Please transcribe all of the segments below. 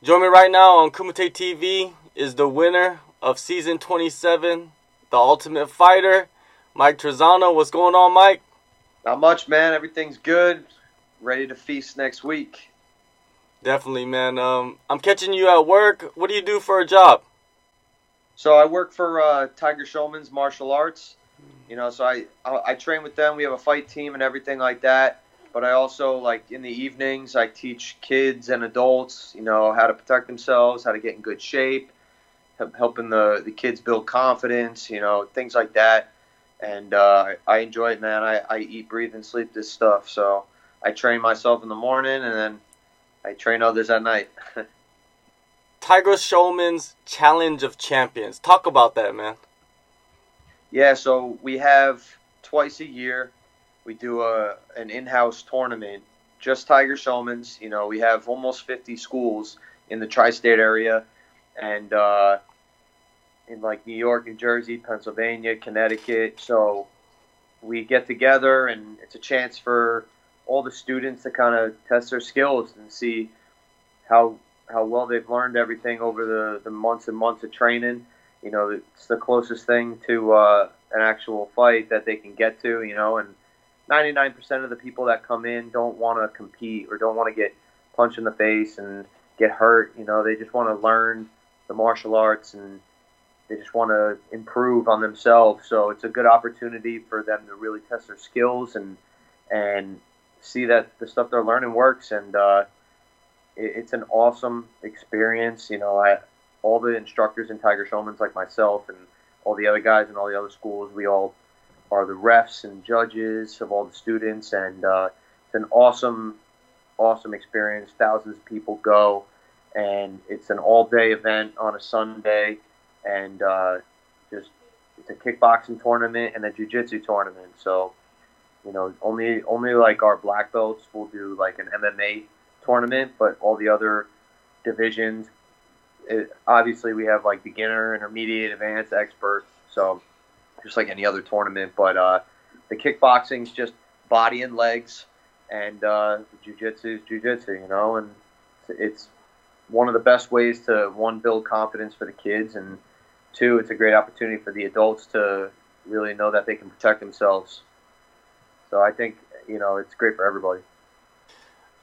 Join me right now on Kumite TV is the winner of season 27, The Ultimate Fighter, Mike Trizano. What's going on, Mike? Not much, man. Everything's good. Ready to feast next week. Definitely, man. Um, I'm catching you at work. What do you do for a job? So I work for uh, Tiger Schulmann's Martial Arts. You know, so I, I I train with them. We have a fight team and everything like that. But I also like in the evenings I teach kids and adults, you know, how to protect themselves, how to get in good shape, helping the the kids build confidence, you know, things like that. And uh, I enjoy it, man. I, I eat, breathe, and sleep this stuff. So I train myself in the morning, and then I train others at night. Tiger Schulmann's Challenge of Champions. Talk about that, man. Yeah, so we have twice a year we do a an in-house tournament, just Tiger Schulmann's. You know, we have almost 50 schools in the tri-state area, and uh, in like New York, New Jersey, Pennsylvania, Connecticut. So we get together, and it's a chance for all the students to kind of test their skills and see how how well they've learned everything over the, the months and months of training. You know, it's the closest thing to uh, an actual fight that they can get to. You know, and 99% of the people that come in don't want to compete or don't want to get punched in the face and get hurt. You know, they just want to learn the martial arts and they just want to improve on themselves. So it's a good opportunity for them to really test their skills and and see that the stuff they're learning works. And uh, it, it's an awesome experience. You know, I all the instructors in Tiger Schulmann's like myself and all the other guys in all the other schools, we all are the refs and judges of all the students, and uh, it's an awesome, awesome experience. Thousands of people go, and it's an all-day event on a Sunday, and uh, just it's a kickboxing tournament and a jiu-jitsu tournament. So, you know, only only like our black belts will do like an MMA tournament, but all the other divisions, it, obviously we have like beginner, intermediate, advanced, expert. So just like any other tournament. But uh, the kickboxing's just body and legs, and uh, is jiu-jitsu, you know, and it's one of the best ways to one build confidence for the kids, and two, it's a great opportunity for the adults to really know that they can protect themselves. So I think you know it's great for everybody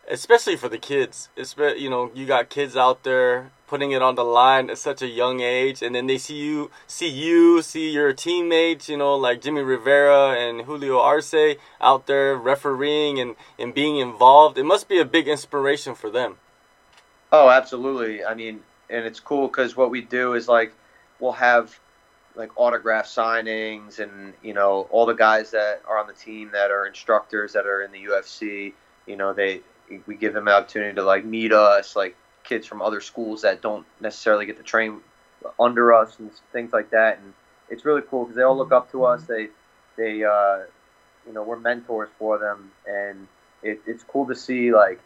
especially for the kids. It's you know you got kids out there putting it on the line at such a young age, and then they see you, see you, see your teammates, you know, like Jimmy Rivera and Julio Arce out there refereeing and and being involved. It must be a big inspiration for them. Oh, absolutely. I mean, and it's cool because what we do is like we'll have like autograph signings and you know all the guys that are on the team that are instructors that are in the UFC you know they we give them an opportunity to like meet us, like kids from other schools that don't necessarily get to train under us and things like that. And it's really cool because they all look up to us. They they uh, you know we're mentors for them, and it, it's cool to see like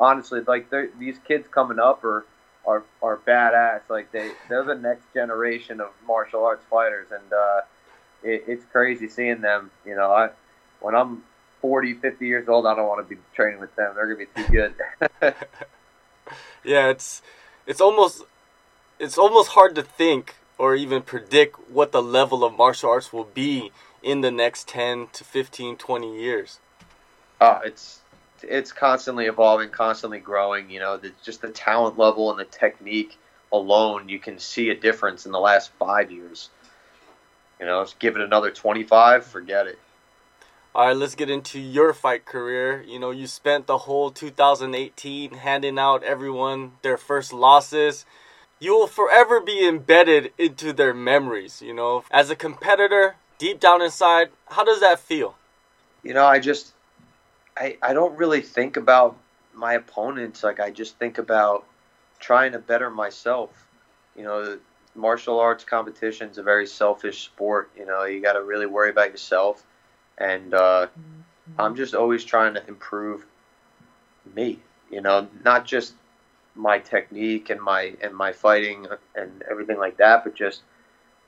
honestly like these kids coming up are are are badass. Like they they're the next generation of martial arts fighters, and uh, it, it's crazy seeing them. You know, I when I'm 40, 50 years old, I don't want to be training with them. They're gonna be too good. yeah, it's it's almost it's almost hard to think or even predict what the level of martial arts will be in the next 10 to 15 20 years. Uh, it's it's constantly evolving constantly growing you know the, just the talent level and the technique alone you can see a difference in the last five years. You know give it another 25 forget it all right, let's get into your fight career. You know, you spent the whole 2018 handing out everyone their first losses. You will forever be embedded into their memories, you know. As a competitor, deep down inside, how does that feel? You know, I just I I don't really think about my opponents like I just think about trying to better myself. You know, martial arts competition is a very selfish sport, you know, you got to really worry about yourself and uh, mm-hmm. I'm just always trying to improve me. You know, not just my technique and my and my fighting and everything like that, but just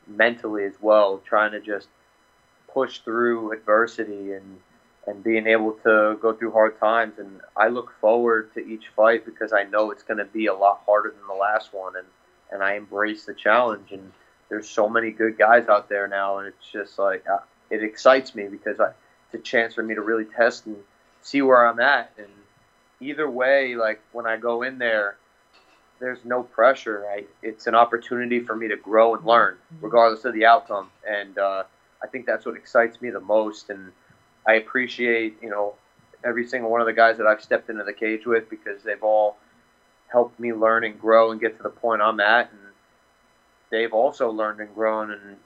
mentally as well, trying to just push through adversity and and being able to go through hard times. And I look forward to each fight because I know it's going to be a lot harder than the last one, and and I embrace the challenge. And there's so many good guys out there now, and it's just like it excites me because I, it's a chance for me to really test and see where I'm at. And either way, like when I go in there, there's no pressure. Right? It's an opportunity for me to grow and learn, regardless of the outcome. And uh, I think that's what excites me the most. And I appreciate, you know, every single one of the guys that I've stepped into the cage with because they've all helped me learn and grow and get to the point I'm at. And they've also learned and grown and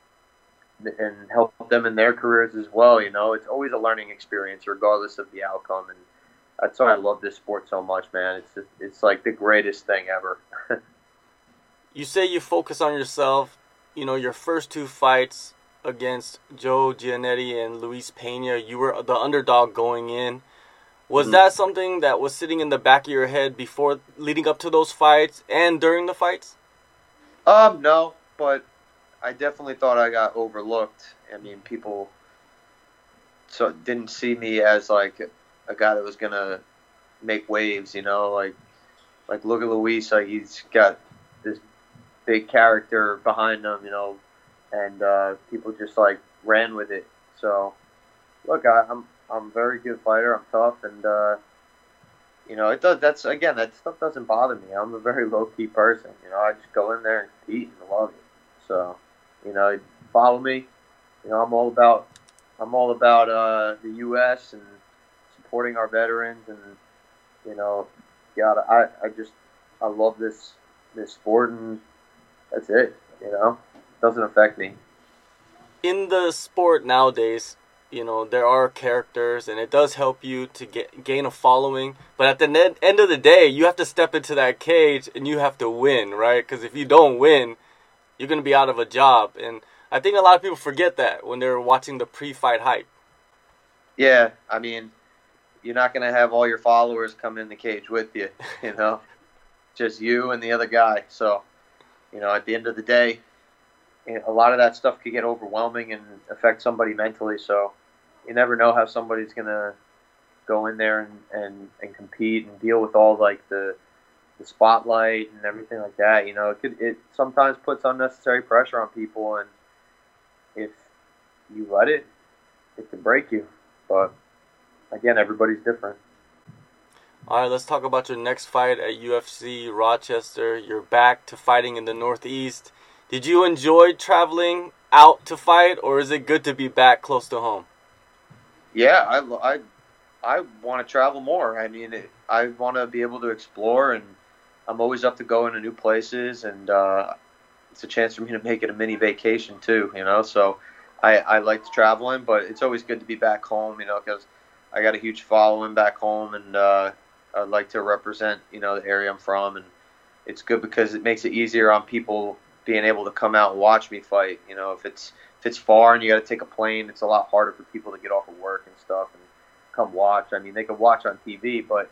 and help them in their careers as well. You know, it's always a learning experience, regardless of the outcome. And that's why I love this sport so much, man. It's just, it's like the greatest thing ever. you say you focus on yourself. You know, your first two fights against Joe Giannetti and Luis Pena, you were the underdog going in. Was mm. that something that was sitting in the back of your head before leading up to those fights and during the fights? Um, no, but I definitely thought I got overlooked. I mean, people so didn't see me as like a guy that was gonna make waves. You know, like like look at Luis, like he's got this big character behind him. You know, and uh, people just like ran with it. So look, I, I'm I'm a very good fighter. I'm tough, and uh, you know, it does. That's again, that stuff doesn't bother me. I'm a very low key person. You know, I just go in there and compete and love it. So you know, follow me. You know, I'm all about I'm all about uh, the U.S. and supporting our veterans, and you know, God, I I just I love this this sport, and that's it. You know, it doesn't affect me. In the sport nowadays, you know there are characters and it does help you to get gain a following but at the end of the day you have to step into that cage and you have to win right because if you don't win you're going to be out of a job. And I think a lot of people forget that when they're watching the pre-fight hype. Yeah, I mean, you're not going to have all your followers come in the cage with you, you know, just you and the other guy. So, you know, at the end of the day, eh, a lot of that stuff could get overwhelming and affect somebody mentally. So, you never know how somebody's going to go in there and, and, and compete and deal with all like the the spotlight and everything like that. You know, it could it sometimes puts unnecessary pressure on people, and if you let it, it can break you. But again, everybody's different. All right, let's talk about your next fight at UFC Rochester. You're back to fighting in the Northeast. Did you enjoy traveling out to fight, or is it good to be back close to home? Yeah, I, I, I want to travel more. I mean, it, I want to be able to explore and I'm always up to going to new places, and uh, it's a chance for me to make it a mini vacation too. You know, so I, I like traveling, but it's always good to be back home. You know, because I got a huge following back home, and uh, I'd like to represent you know the area I'm from, and it's good because it makes it easier on people being able to come out and watch me fight. You know, if it's if it's far and you got to take a plane, it's a lot harder for people to get off of work and stuff and come watch. I mean, they can watch on TV, but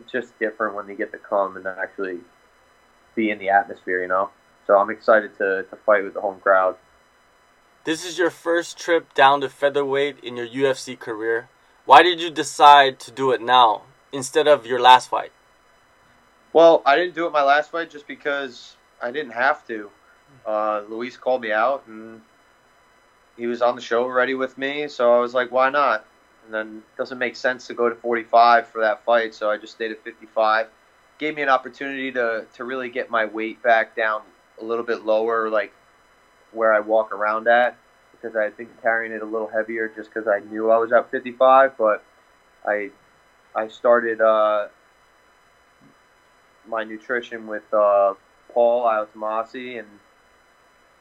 it's just different when they get to come and actually be in the atmosphere, you know. So I'm excited to, to fight with the home crowd. This is your first trip down to featherweight in your UFC career. Why did you decide to do it now instead of your last fight? Well, I didn't do it my last fight just because I didn't have to. Uh, Luis called me out and he was on the show ready with me, so I was like, why not? And then it doesn't make sense to go to 45 for that fight, so I just stayed at 55. Gave me an opportunity to to really get my weight back down a little bit lower, like where I walk around at, because I had been carrying it a little heavier just because I knew I was at 55. But I I started uh, my nutrition with uh, Paul Altamasi and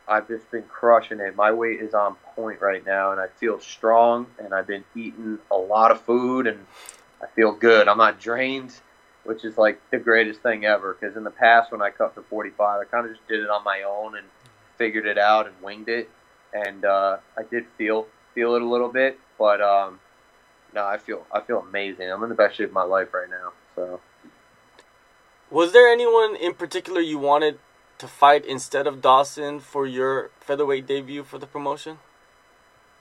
I've just been crushing it. My weight is on point right now, and I feel strong. And I've been eating a lot of food, and I feel good. I'm not drained, which is like the greatest thing ever. Because in the past, when I cut to 45, I kind of just did it on my own and figured it out and winged it. And uh, I did feel feel it a little bit, but um, no, I feel I feel amazing. I'm in the best shape of my life right now. So. Was there anyone in particular you wanted to fight instead of Dawson for your featherweight debut for the promotion?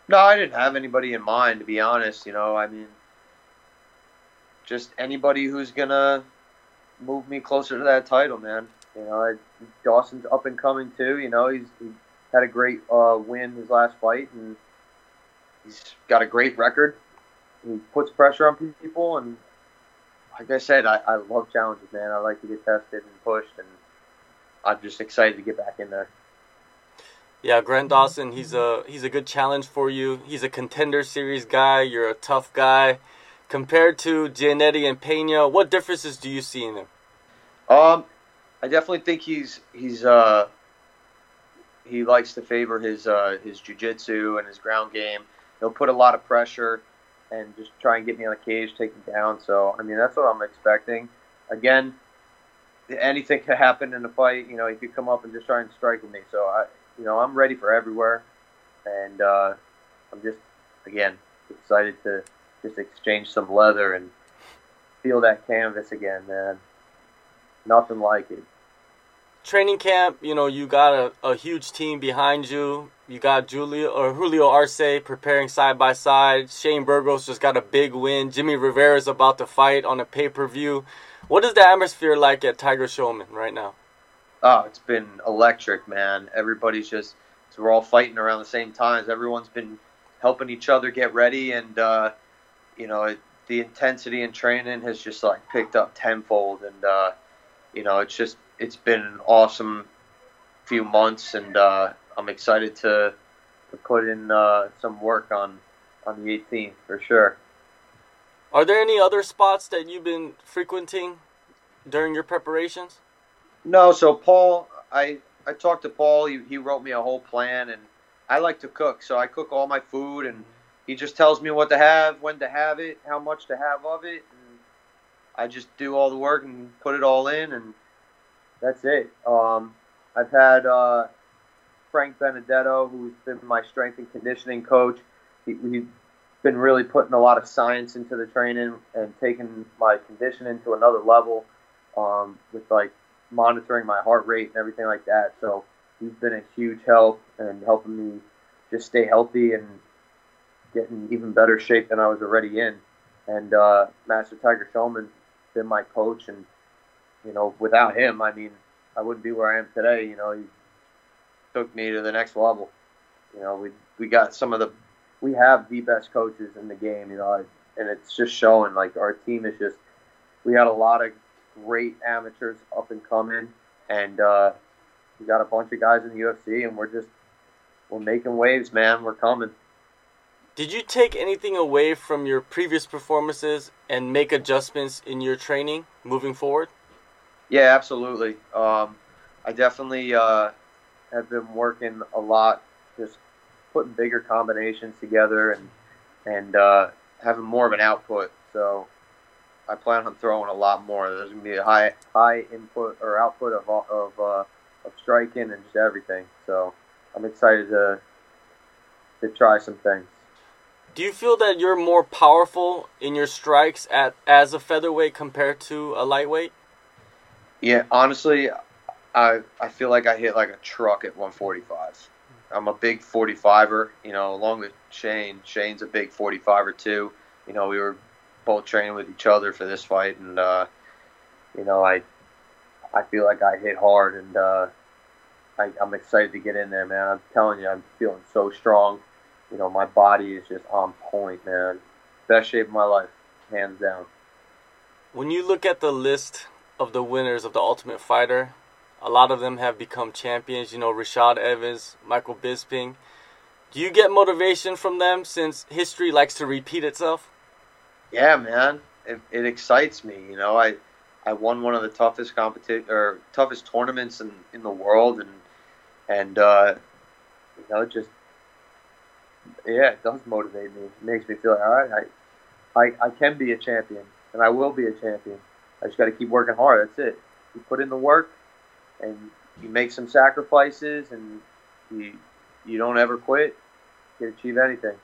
No, I didn't have anybody in mind to be honest. You know, I mean, just anybody who's gonna move me closer to that title, man. You know, I, Dawson's up and coming too. You know, he's he had a great uh, win his last fight, and he's got a great record. He puts pressure on people, and like I said, I, I love challenges, man. I like to get tested and pushed, and I'm just excited to get back in there. Yeah, Grant Dawson, he's a he's a good challenge for you. He's a contender series guy. You're a tough guy. Compared to Giannetti and Pena, what differences do you see in him? Um, I definitely think he's he's uh he likes to favor his uh his jujitsu and his ground game. He'll put a lot of pressure and just try and get me on the cage, take me down. So I mean that's what I'm expecting. Again, anything could happen in a fight. You know, he could come up and just try and strike with me. So I you know, I'm ready for everywhere, and uh, I'm just again excited to just exchange some leather and feel that canvas again, man. Nothing like it. Training camp, you know, you got a, a huge team behind you. You got Julio or Julio Arce preparing side by side. Shane Burgos just got a big win. Jimmy Rivera is about to fight on a pay per view. What is the atmosphere like at Tiger Schulmann right now? oh, it's been electric, man. Everybody's just so we're all fighting around the same times. Everyone's been helping each other get ready, and uh, you know it, the intensity in training has just like picked up tenfold, and uh, you know it's just it's been an awesome few months, and uh, I'm excited to to put in uh, some work on on the 18th for sure. Are there any other spots that you've been frequenting during your preparations? No, so Paul, I I talked to Paul. He, he wrote me a whole plan, and I like to cook, so I cook all my food, and he just tells me what to have, when to have it, how much to have of it, and I just do all the work and put it all in, and that's it. Um, I've had uh, Frank Benedetto, who's been my strength and conditioning coach. He, he's been really putting a lot of science into the training and taking my conditioning to another level um, with like monitoring my heart rate and everything like that. So he's been a huge help and helping me just stay healthy and get in even better shape than I was already in. And uh, Master Tiger Schulmann been my coach, and you know, without him, I mean, I wouldn't be where I am today. You know, he took me to the next level. You know, we we got some of the we have the best coaches in the game. You know, and it's just showing. Like our team is just we had a lot of great amateurs up and coming, and uh, we got a bunch of guys in the UFC, and we're just we're making waves, man. We're coming. Did you take anything away from your previous performances and make adjustments in your training moving forward? Yeah, absolutely. Um, I definitely uh, have been working a lot, just putting bigger combinations together and and uh, having more of an output. So I plan on throwing a lot more. There's gonna be a high high input or output of of uh, of striking and just everything. So I'm excited to to try some things. Do you feel that you're more powerful in your strikes at as a featherweight compared to a lightweight? Yeah, honestly, I I feel like I hit like a truck at 145. I'm a big 45er, you know, along with Shane. Shane's a big 45er too. You know, we were both training with each other for this fight, and uh, you know, I I feel like I hit hard, and uh, I, I'm excited to get in there, man. I'm telling you, I'm feeling so strong. You know, my body is just on point, man. Best shape of my life, hands down. When you look at the list of the winners of the Ultimate Fighter, a lot of them have become champions. You know, Rashad Evans, Michael Bisping. Do you get motivation from them since history likes to repeat itself? yeah, man, it, it excites me. You know, I I won one of the toughest competition or toughest tournaments in, in the world, and and uh, you know, it just yeah, it does motivate me. It makes me feel like all right, I I, I can be a champion, and I will be a champion. I just got to keep working hard. That's it. You put in the work, and you make some sacrifices, and you you don't ever quit. You can achieve anything.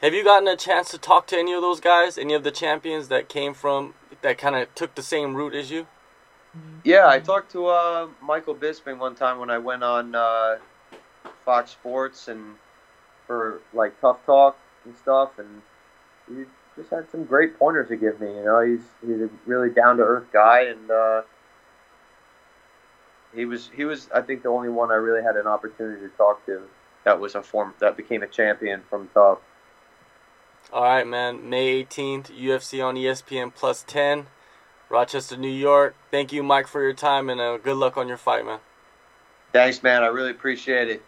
Have you gotten a chance to talk to any of those guys? Any of the champions that came from that kind of took the same route as you? Yeah, I talked to uh, Michael Bisping one time when I went on uh, Fox Sports, and for like tough talk and stuff, and he just had some great pointers to give me. You know, he's he's a really down to earth guy, and uh, he was he was I think the only one I really had an opportunity to talk to that was a form that became a champion from top. All right, man. May 18th, UFC on ESPN Plus 10, Rochester, New York. Thank you, Mike, for your time, and uh, good luck on your fight, man. Thanks, man. I really appreciate it.